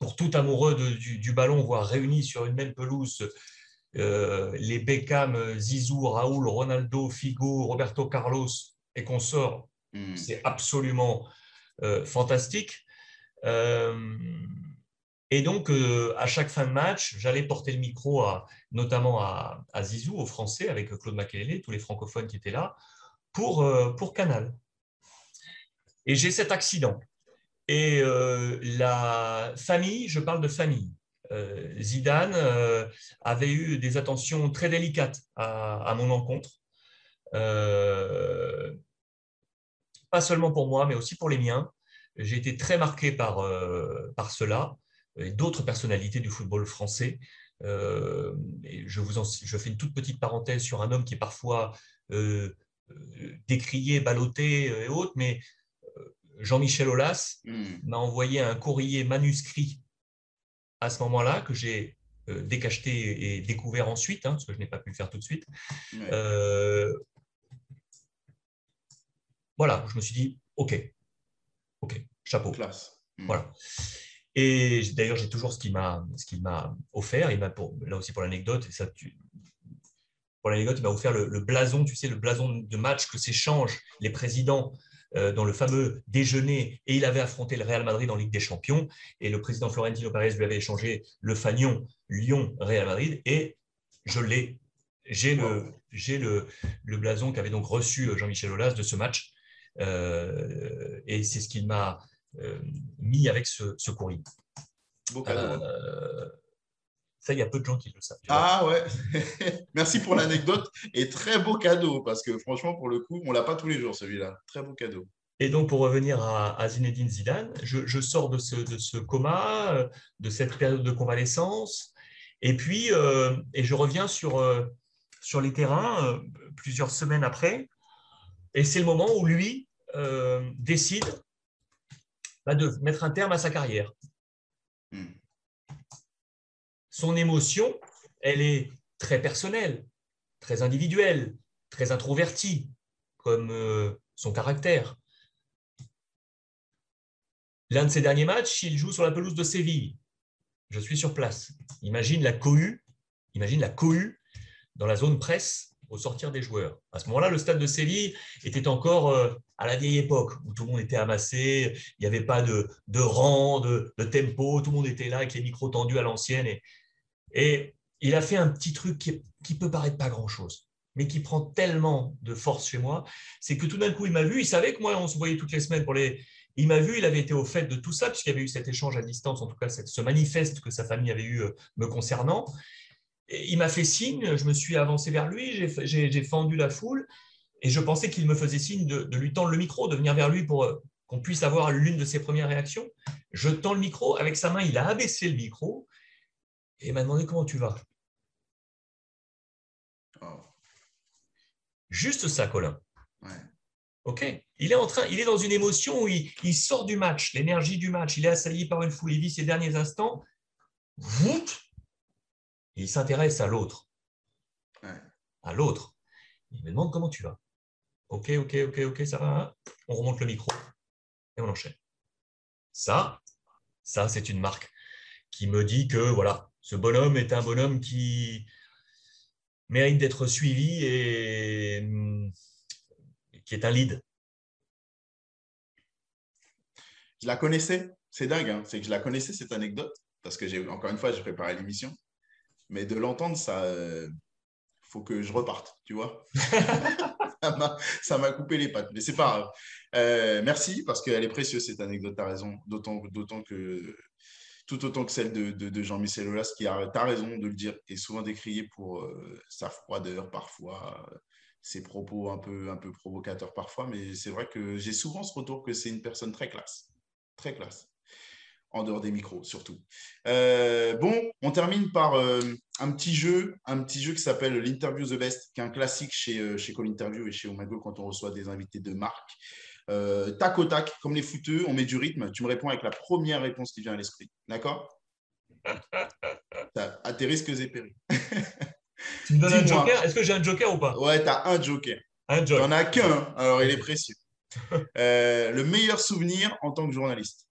S1: pour tout amoureux du, du, ballon, voit réunis sur une même pelouse les Beckham, Zizou, Raoul, Ronaldo, Figo, Roberto Carlos, et qu'on sort, hmm. c'est absolument euh, fantastique. Euh, et donc, euh, à chaque fin de match, j'allais porter le micro, notamment à, Zizou, aux Français, avec Claude Makelele, tous les francophones qui étaient là, pour, pour Canal. Et j'ai cet accident. Et la famille, je parle de famille. Zidane avait eu des attentions très délicates à, à mon encontre pas seulement pour moi, mais aussi pour les miens. J'ai été très marqué par, euh, par cela et d'autres personnalités du football français. Euh, et je, vous en, je fais une toute petite parenthèse sur un homme qui est parfois euh, décrié, ballotté et autres, mais Jean-Michel Aulas hmm. m'a envoyé un courrier manuscrit à ce moment-là que j'ai décacheté et découvert ensuite, hein, parce que je n'ai pas pu le faire tout de suite, voilà, je me suis dit, OK, OK, chapeau.
S2: Classe.
S1: Hmm. Voilà. Et d'ailleurs, j'ai toujours ce qu'il m'a, ce qu'il m'a offert. Il m'a pour, là aussi pour l'anecdote, et ça, pour l'anecdote, il m'a offert le, blason, tu sais, le blason de match que s'échangent les présidents euh, dans le fameux déjeuner. Et il avait affronté le Real Madrid en Ligue des Champions. Et le président Florentino Pérez lui avait échangé le fanion Lyon-Real Madrid. Et je l'ai. J'ai, le, j'ai le, le blason qu'avait donc reçu euh, Jean-Michel Aulas de ce match. Euh, et c'est ce qu'il m'a euh, mis avec ce, courrier.
S2: Beau cadeau. Euh,
S1: ça, il y a peu de gens qui le savent.
S2: Ah ouais, merci pour l'anecdote et très beau cadeau parce que franchement, pour le coup, on l'a pas tous les jours celui-là. Très beau cadeau.
S1: Et donc, pour revenir à, Zinedine Zidane, je, sors de ce, de ce, coma, de cette période de convalescence, et puis, et je reviens sur, sur les terrains plusieurs semaines après, et c'est le moment où lui euh, décide bah, de mettre un terme à sa carrière. Hmm. Son émotion, elle est très personnelle, très individuelle, très introvertie, comme euh, son caractère. L'un de ses derniers matchs, il joue sur la pelouse de Séville. Je suis sur place. Imagine la cohue, imagine la cohue dans la zone presse au sortir des joueurs. À ce moment-là, le stade de Séville était encore euh, à la vieille époque, où tout le monde était amassé, il n'y avait pas de, de rang, de, tempo, tout le monde était là avec les micros tendus à l'ancienne. Et, et, il a fait un petit truc qui, qui peut paraître pas grand-chose. mais qui prend tellement de force chez moi, c'est que tout d'un coup, il m'a vu, il savait que moi, on se voyait toutes les semaines pour les. Il m'a vu, il avait été au fait de tout ça, puisqu'il y avait eu cet échange à distance, en tout cas ce manifeste que sa famille avait eu euh, me concernant. Et il m'a fait signe, je me suis avancé vers lui, j'ai fendu la foule, et je pensais qu'il me faisait signe de, de, lui tendre le micro, de venir vers lui pour euh, qu'on puisse avoir l'une de ses premières réactions. Je tends le micro, avec sa main, il a abaissé le micro, et il m'a demandé comment tu vas? Juste ça, Colin. Ok? Il est en train, il est dans une émotion où il, sort du match, l'énergie du match. Il est assailli par une foule. Il vit ses derniers instants. Il s'intéresse à l'autre. À l'autre. Il me demande comment tu vas. Ok, ok, ok, ok, ça va. On remonte le micro et on enchaîne. Ça, ça, c'est une marque qui me dit que voilà, ce bonhomme est un bonhomme qui, mérite d'être suivi et hum, qui est un lead.
S2: Je la connaissais, c'est dingue, hein. c'est que je la connaissais cette anecdote, parce que j'ai encore une fois, j'ai préparé l'émission, mais de l'entendre, ça, euh, faut que je reparte, tu vois. ça m'a coupé les pattes, mais c'est pas grave. Euh, merci, parce qu'elle est précieuse cette anecdote, tu as raison, d'autant que tout autant que celle de, Jean-Michel Aulas, qui a, as raison de le dire, est souvent décrié pour euh, sa froideur parfois, ses propos un peu, un peu provocateurs parfois, mais c'est vrai que j'ai souvent ce retour que c'est une personne très classe, très classe, en dehors des micros surtout. Euh, bon, on termine par un petit jeu, un petit jeu qui s'appelle l'Interview the Best, qui est un classique chez, chez Call Interview et chez Omago quand on reçoit des invités de marque. Euh, tac au tac, comme les footeux, on met du rythme. Tu me réponds avec la première réponse qui vient à l'esprit. D'accord? À tes risques et périls.
S1: tu me donnes un joker? Est-ce que j'ai un joker ou pas?
S2: Ouais, tu as un joker. Un joker. Tu n'en as qu'un, alors il est précieux. Euh, le meilleur souvenir en tant que journaliste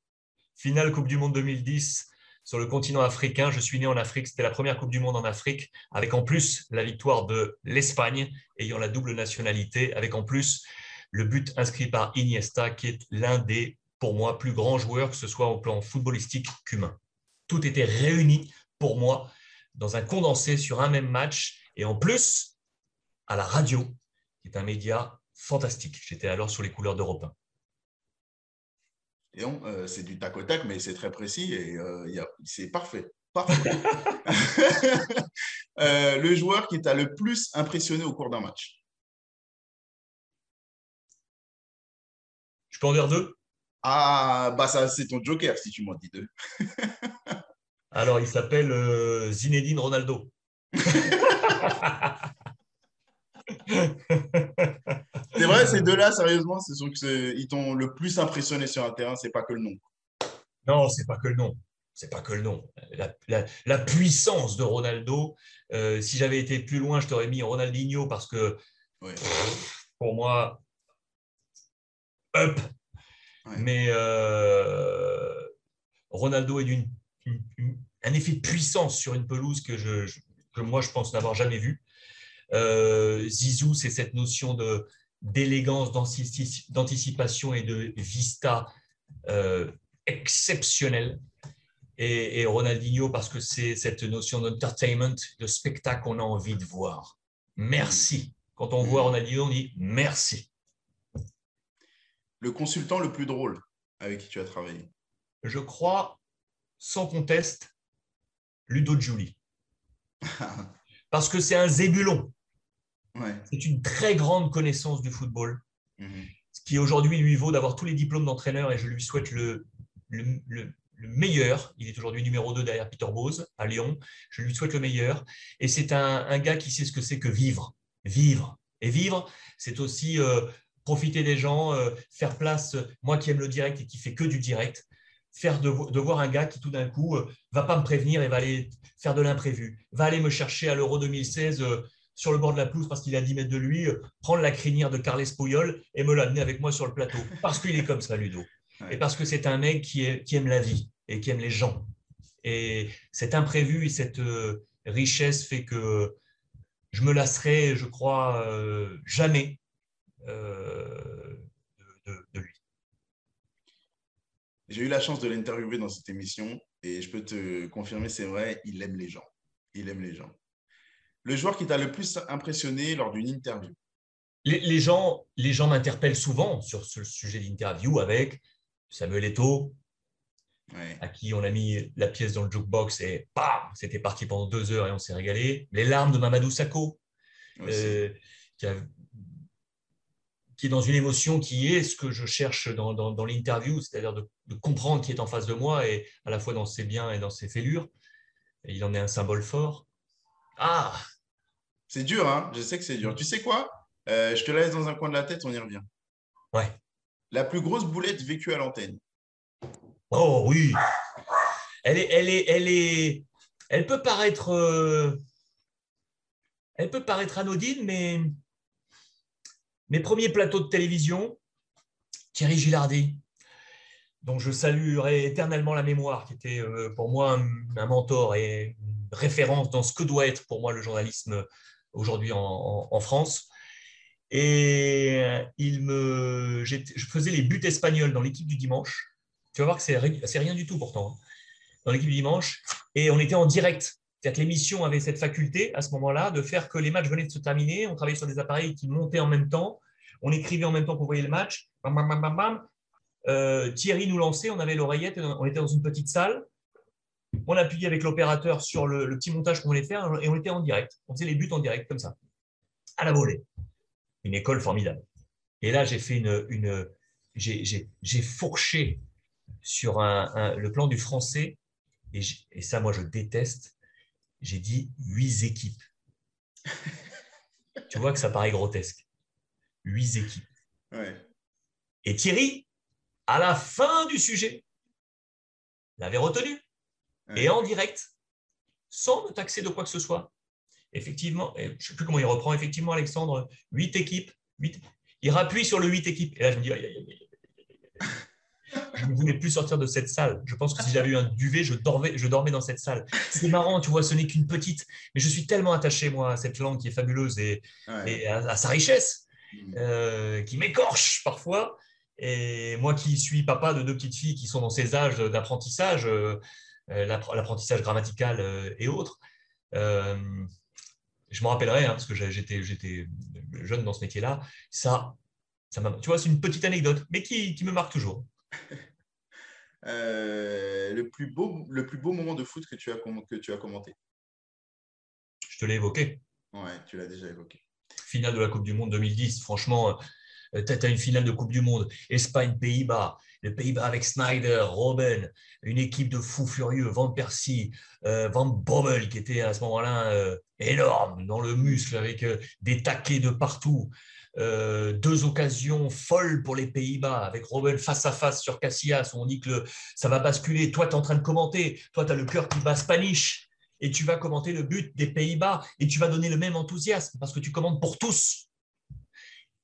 S1: Finale Coupe du Monde 2010 sur le continent africain. Je suis né en Afrique. C'était la première Coupe du Monde en Afrique, avec en plus la victoire de l'Espagne, ayant la double nationalité, avec en plus le but inscrit par Iniesta, qui est l'un des, pour moi, plus grands joueurs, que ce soit au plan footballistique qu'humain. Tout était réuni pour moi dans un condensé sur un même match et en plus à la radio, qui est un média fantastique. J'étais alors sur les couleurs d'Europe
S2: 1. Et euh, c'est du tac au tac, mais c'est très précis et euh, c'est parfait. parfait. Euh, le joueur qui t'a le plus impressionné au cours d'un match?
S1: Je peux en dire deux?
S2: Ah, bah ça, c'est ton joker si tu m'en dis deux.
S1: Alors, il s'appelle Zinedine Ronaldo. c'est
S2: vrai, ces deux-là, sérieusement, c'est sûr qu'ils t'ont le plus impressionné sur un terrain, c'est pas que le nom.
S1: Non, c'est pas que le nom. C'est pas que le nom. La, puissance de Ronaldo, euh, si j'avais été plus loin, je t'aurais mis Ronaldinho parce que pour moi, up. Mais euh, Ronaldo est d'une un effet de puissance sur une pelouse que, je, que moi je pense n'avoir jamais vu. Euh, Zizou, c'est cette notion de d'élégance, d'anticipation et de vista euh, exceptionnelle. Et, et, Ronaldinho, parce que c'est cette notion d'entertainment, de spectacle qu'on a envie de voir. Merci. Quand on voit Ronaldinho, on dit merci
S2: le consultant le plus drôle avec qui tu as travaillé?
S1: Je crois, sans conteste, Ludo Giuli. Parce que c'est un zébulon. C'est une très grande connaissance du football, mhm. ce qui aujourd'hui lui vaut d'avoir tous les diplômes d'entraîneur et je lui souhaite le, le, meilleur. Il est aujourd'hui numéro 2 derrière Peter Bose à Lyon. Je lui souhaite le meilleur. Et c'est un, gars qui sait ce que c'est que vivre. Vivre. Et vivre, c'est aussi euh, profiter des gens, euh, faire place, moi qui aime le direct et qui fait que du direct, faire de, voir un gars qui tout d'un coup euh, va pas me prévenir et va aller faire de l'imprévu, va aller me chercher à l'Euro 2016 euh, sur le bord de la pelouse parce qu'il est à 10 mètres de lui, prendre la crinière de Carles Puyol et me l'amener avec moi sur le plateau. Parce qu'il est comme ça, Ludo. Et parce que c'est un mec qui, qui, aime la vie et qui aime les gens. Et cet imprévu et cette richesse fait que je me lasserai, je crois, jamais euh, de, lui.
S2: J'ai eu la chance de l'interviewer dans cette émission et je peux te confirmer, c'est vrai, il aime les gens. Il aime les gens. Le joueur qui t'a le plus impressionné lors d'une interview?
S1: Les, gens, les gens m'interpellent souvent sur ce sujet d'interview avec Samuel Eto'o, à qui on a mis la pièce dans le jukebox et bam, c'était parti pendant deux heures et on s'est régalé. Les larmes de Mamadou Sakho, euh, qui, est dans une émotion qui est ce que je cherche dans, dans, l'interview, c'est-à-dire de, comprendre qui est en face de moi et à la fois dans ses biens et dans ses fêlures. il en est un symbole fort. Ah
S2: C'est dur, hein je sais que c'est dur. Tu sais quoi? Euh, Je te laisse dans un coin de la tête, on y revient.
S1: Ouais.
S2: La plus grosse boulette vécue à l'antenne
S1: Oh oui. Elle est, elle est, elle est, elle peut paraître, euh, elle peut paraître anodine, mais mes premiers plateaux de télévision, Thierry Gilardi, dont je saluerai éternellement la mémoire, qui était euh, pour moi un, mentor et une référence dans ce que doit être pour moi le journalisme aujourd'hui en, France. Et il me, je faisais les buts espagnols dans l'équipe du dimanche. Tu vas voir que c'est rien du tout pourtant hein, dans l'équipe du dimanche. Et on était en direct. C'est-à-dire que l'émission avait cette faculté à ce moment-là de faire que les matchs venaient de se terminer. On travaillait sur des appareils qui montaient en même temps. On écrivait en même temps pour voir le match. Euh, Thierry nous lançait, on avait l'oreillette, on était dans une petite salle. On appuyait avec l'opérateur sur le, petit montage qu'on voulait faire et on était en direct. On faisait les buts en direct comme ça, à la volée. Une école formidable. Et là, j'ai fait une, une j'ai fourché sur le plan du français, et, ça, moi, je déteste, j'ai dit huit équipes. tu vois que ça paraît grotesque. Huit équipes. Et Thierry, à la fin du sujet, l'avait retenu. Et en direct, sans me taxer de quoi que ce soit. Effectivement, je ne sais plus comment il reprend, effectivement, Alexandre, huit équipes. 8, il rappuie sur le huit équipes. Et là, je me dis, je ne voulais plus sortir de cette salle. Je pense que si j'avais eu un duvet, je dormais, je dormais dans cette salle. C'est marrant, tu vois, ce n'est qu'une petite, mais je suis tellement attaché, moi, à cette langue qui est fabuleuse et, à, sa richesse, mm. euh, qui m'écorche parfois. Et moi qui suis papa de deux petites filles qui sont dans ces âges d'apprentissage, euh, l'apprentissage grammatical et autres, je me rappellerai, hein, parce que j'étais jeune dans ce métier-là, ça, ça tu vois, c'est une petite anecdote, mais qui, qui me marque toujours.
S2: Euh, le, plus beau, le plus beau moment de foot que tu as, que tu as commenté?
S1: Je te l'ai évoqué.
S2: Ouais, tu l'as déjà évoqué.
S1: Finale de la Coupe du Monde 2010. Franchement, euh, tu as une finale de Coupe du Monde. Espagne-Pays-Bas. Les Pays-Bas avec Snyder, Robben, une équipe de fous furieux, Van Persie, euh, Van Bommel, qui était à ce moment-là énorme dans le muscle, avec des taquets de partout. Euh, deux occasions folles pour les Pays-Bas, avec Robben face à face sur Casillas, où on dit que ça va basculer. Toi, tu es en train de commenter, toi, tu as le cœur qui bat Spanish, et tu vas commenter le but des Pays-Bas, et tu vas donner le même enthousiasme, parce que tu commandes pour tous.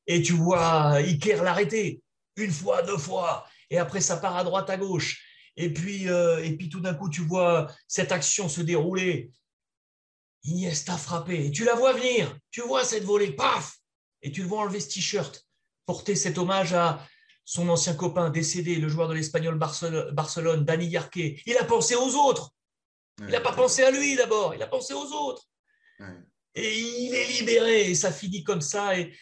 S1: Et tu vois Iker l'arrêter, une fois, deux fois, et après ça part à droite, à gauche. Et puis, euh, et puis tout d'un coup, tu vois cette action se dérouler. Iniesta frappé, et tu la vois venir, tu vois cette volée, paf et tu le vois enlever ce t-shirt, porter cet hommage à son ancien copain décédé, le joueur de l'Espagnol Barcelone, Dani Yarque. Il a pensé aux autres. Il n'a pas pensé à lui d'abord, il a pensé aux autres. Et il est libéré, et ça finit comme ça. Et,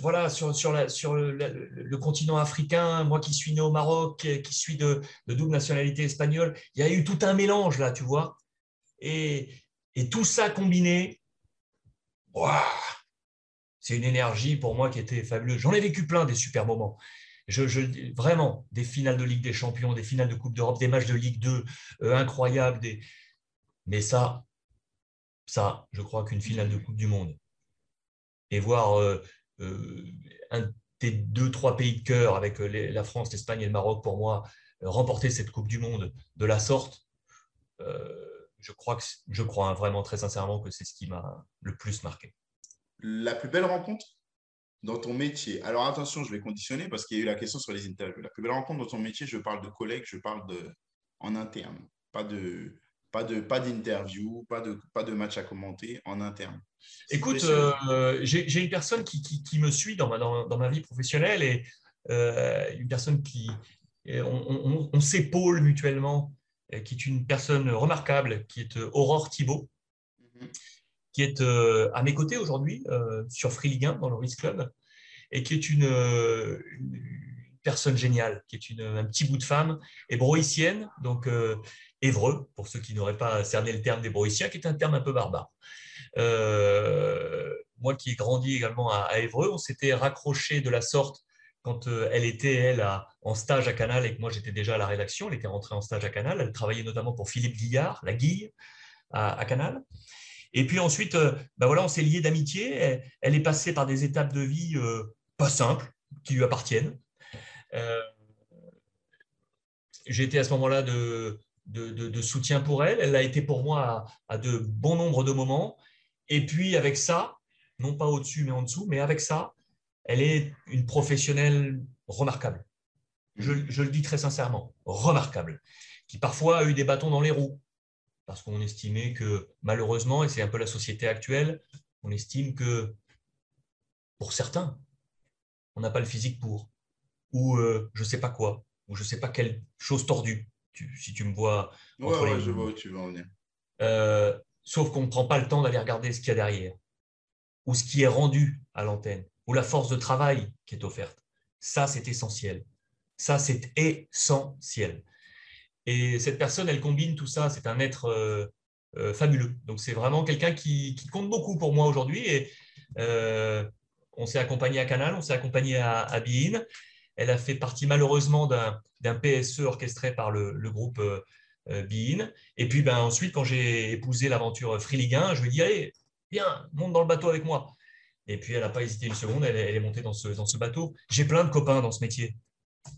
S1: voilà, sur, sur, le, continent africain, moi qui suis né au Maroc, qui suis de, double nationalité espagnole, il y a eu tout un mélange là, tu vois. Et, tout ça combiné, c'est une énergie pour moi qui était fabuleuse. J'en ai vécu plein des super moments. Je, vraiment, des finales de Ligue des Champions, des finales de Coupe d'Europe, des matchs de Ligue 2 euh, incroyables. Mais ça, ça, je crois qu'une finale de Coupe du Monde et voir euh, euh, un des deux, trois pays de cœur avec la France, l'Espagne et le Maroc, pour moi, remporter cette Coupe du Monde de la sorte, je crois, que, je crois vraiment très sincèrement que c'est ce qui m'a le plus marqué
S2: la plus belle rencontre dans ton métier? Alors attention, je vais conditionner parce qu'il y a eu la question sur les interviews. La plus belle rencontre dans ton métier, je parle de collègues, je parle de en interne, pas de pas de pas d'interview, pas de pas de match à commenter en interne.
S1: Écoute, euh, j'ai une personne qui, qui, me suit dans ma, dans, dans ma vie professionnelle et euh, une personne qui on, on, s'épaule mutuellement, qui est une personne remarquable, qui est Aurore Thibault. Mhm qui est à mes côtés aujourd'hui sur Free Ligue 1 dans le Risk Club et qui est une, personne géniale, qui est une, un petit bout de femme, hébroïcienne, donc évreux, pour ceux qui n'auraient pas cerné le terme d'hébroïcien, qui est un terme un peu barbare. moi qui ai grandi également à, Évreux, on s'était raccroché de la sorte quand elle était, elle, en stage à Canal et que moi j'étais déjà à la rédaction. Elle était rentrée en stage à Canal. Elle travaillait notamment pour Philippe Guillard, la Guille, à, Canal. Et puis ensuite, ben voilà, on s'est liés d'amitié. Elle, est passée par des étapes de vie pas simples, qui lui appartiennent. Euh, été à ce moment-là de, de, soutien pour elle. Elle a été pour moi à, de bon nombre de moments. Et puis avec ça, non pas au-dessus mais en dessous, mais avec ça, elle est une professionnelle remarquable. Je, je, le dis très sincèrement, remarquable, qui parfois a eu des bâtons dans les roues, parce qu'on estimait que malheureusement, et c'est un peu la société actuelle, on estime que pour certains, on n'a pas le physique pour, ou euh, je ne sais pas quoi, ou je ne sais pas quelle chose tordue, si tu me vois.
S2: Ouais, je vois où tu veux en venir.
S1: Euh, sauf qu'on ne prend pas le temps d'aller regarder ce qu'il y a derrière, ou ce qui est rendu à l'antenne, ou la force de travail qui est offerte. Ça, c'est essentiel. Ça, c'est essentiel. Et cette personne, elle combine tout ça. C'est un être euh, fabuleux. Donc, c'est vraiment quelqu'un qui, compte beaucoup pour moi aujourd'hui. Et on s'est accompagné à Canal, on s'est accompagné à, à Bein. Elle a fait partie malheureusement d'un PSE orchestré par le, groupe euh, euh, Bein. Et puis ben, ensuite, quand j'ai épousé l'aventure Free Ligue 1, je lui ai dit Allez, viens, monte dans le bateau avec moi. Et puis elle n'a pas hésité une seconde, elle, est montée dans ce, bateau. J'ai plein de copains dans ce métier.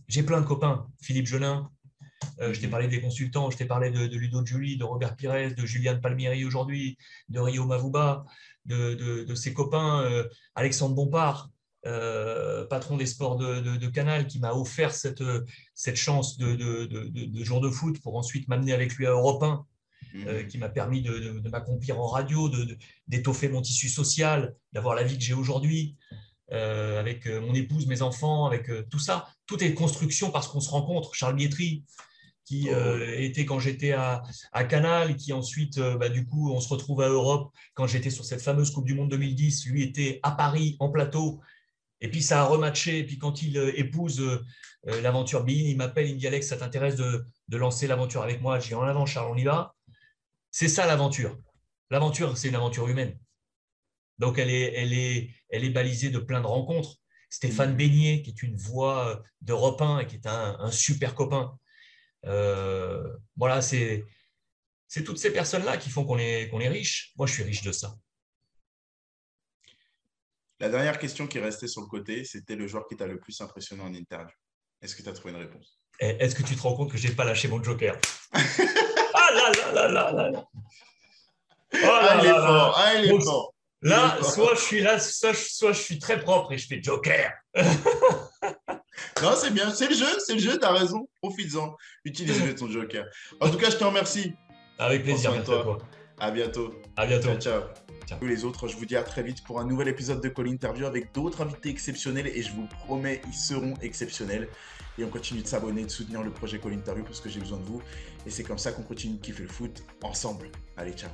S1: J'ai plein de copains. Philippe Gelin, euh, je t'ai parlé des consultants, je t'ai parlé de, Ludo Julie, de Robert Pires, de Juliane Palmieri aujourd'hui, de Rio Mavuba de, ses copains, euh, Alexandre Bompard, euh, patron des sports de, Canal, qui m'a offert cette, cette chance de, de, jour de foot pour ensuite m'amener avec lui à Europe 1, euh, mhm. qui m'a permis de, m'accomplir en radio, d'étoffer mon tissu social, d'avoir la vie que j'ai aujourd'hui, avec mon épouse, mes enfants, avec tout ça. Tout est construction parce qu'on se rencontre. Charles Bietri, qui oh. euh, était quand j'étais à, à, Canal, qui ensuite, euh, bah, du coup, on se retrouve à Europe quand j'étais sur cette fameuse Coupe du Monde 2010. Lui était à Paris, en plateau. Et puis ça a rematché. Et puis quand il euh, épouse l'aventure Bean, il m'appelle, il me dit Alex, ça t'intéresse de, de, lancer l'aventure avec moi? Je dis en avant, Charles, on y va. C'est ça l'aventure. L'aventure, c'est une aventure humaine. Donc elle est, elle, est, elle est balisée de plein de rencontres. Stéphane mmh. Beignet, qui est une voix d'Europe 1 et qui est un, un super copain, euh, voilà, c'est toutes ces personnes-là qui font qu'on est, qu'on est riche. Moi, je suis riche de ça.
S2: La dernière question qui restait sur le côté, c'était le joueur qui t'a le plus impressionné en interview. Est-ce que tu as trouvé une réponse?
S1: Eh, Est-ce que tu te rends compte que je n'ai pas lâché mon joker? Ah là là là là là là
S2: ah, il est fort, ah, il est fort.
S1: Là, soit je suis là, soit, soit je suis très propre et je fais joker.
S2: Non, c'est bien, c'est le jeu, c'est le jeu, t'as raison. Profites-en, utilise ton joker. En tout cas, je te remercie.
S1: Avec plaisir, à toi.
S2: À bientôt.
S1: À bientôt.
S2: Ciao, ciao. Les autres, je vous dis à très vite pour un nouvel épisode de Call Interview avec d'autres invités exceptionnels et je vous promets, ils seront exceptionnels. Et on continue de s'abonner, de soutenir le projet Call Interview parce que j'ai besoin de vous. Et c'est comme ça qu'on continue de kiffer le foot ensemble. Allez, ciao.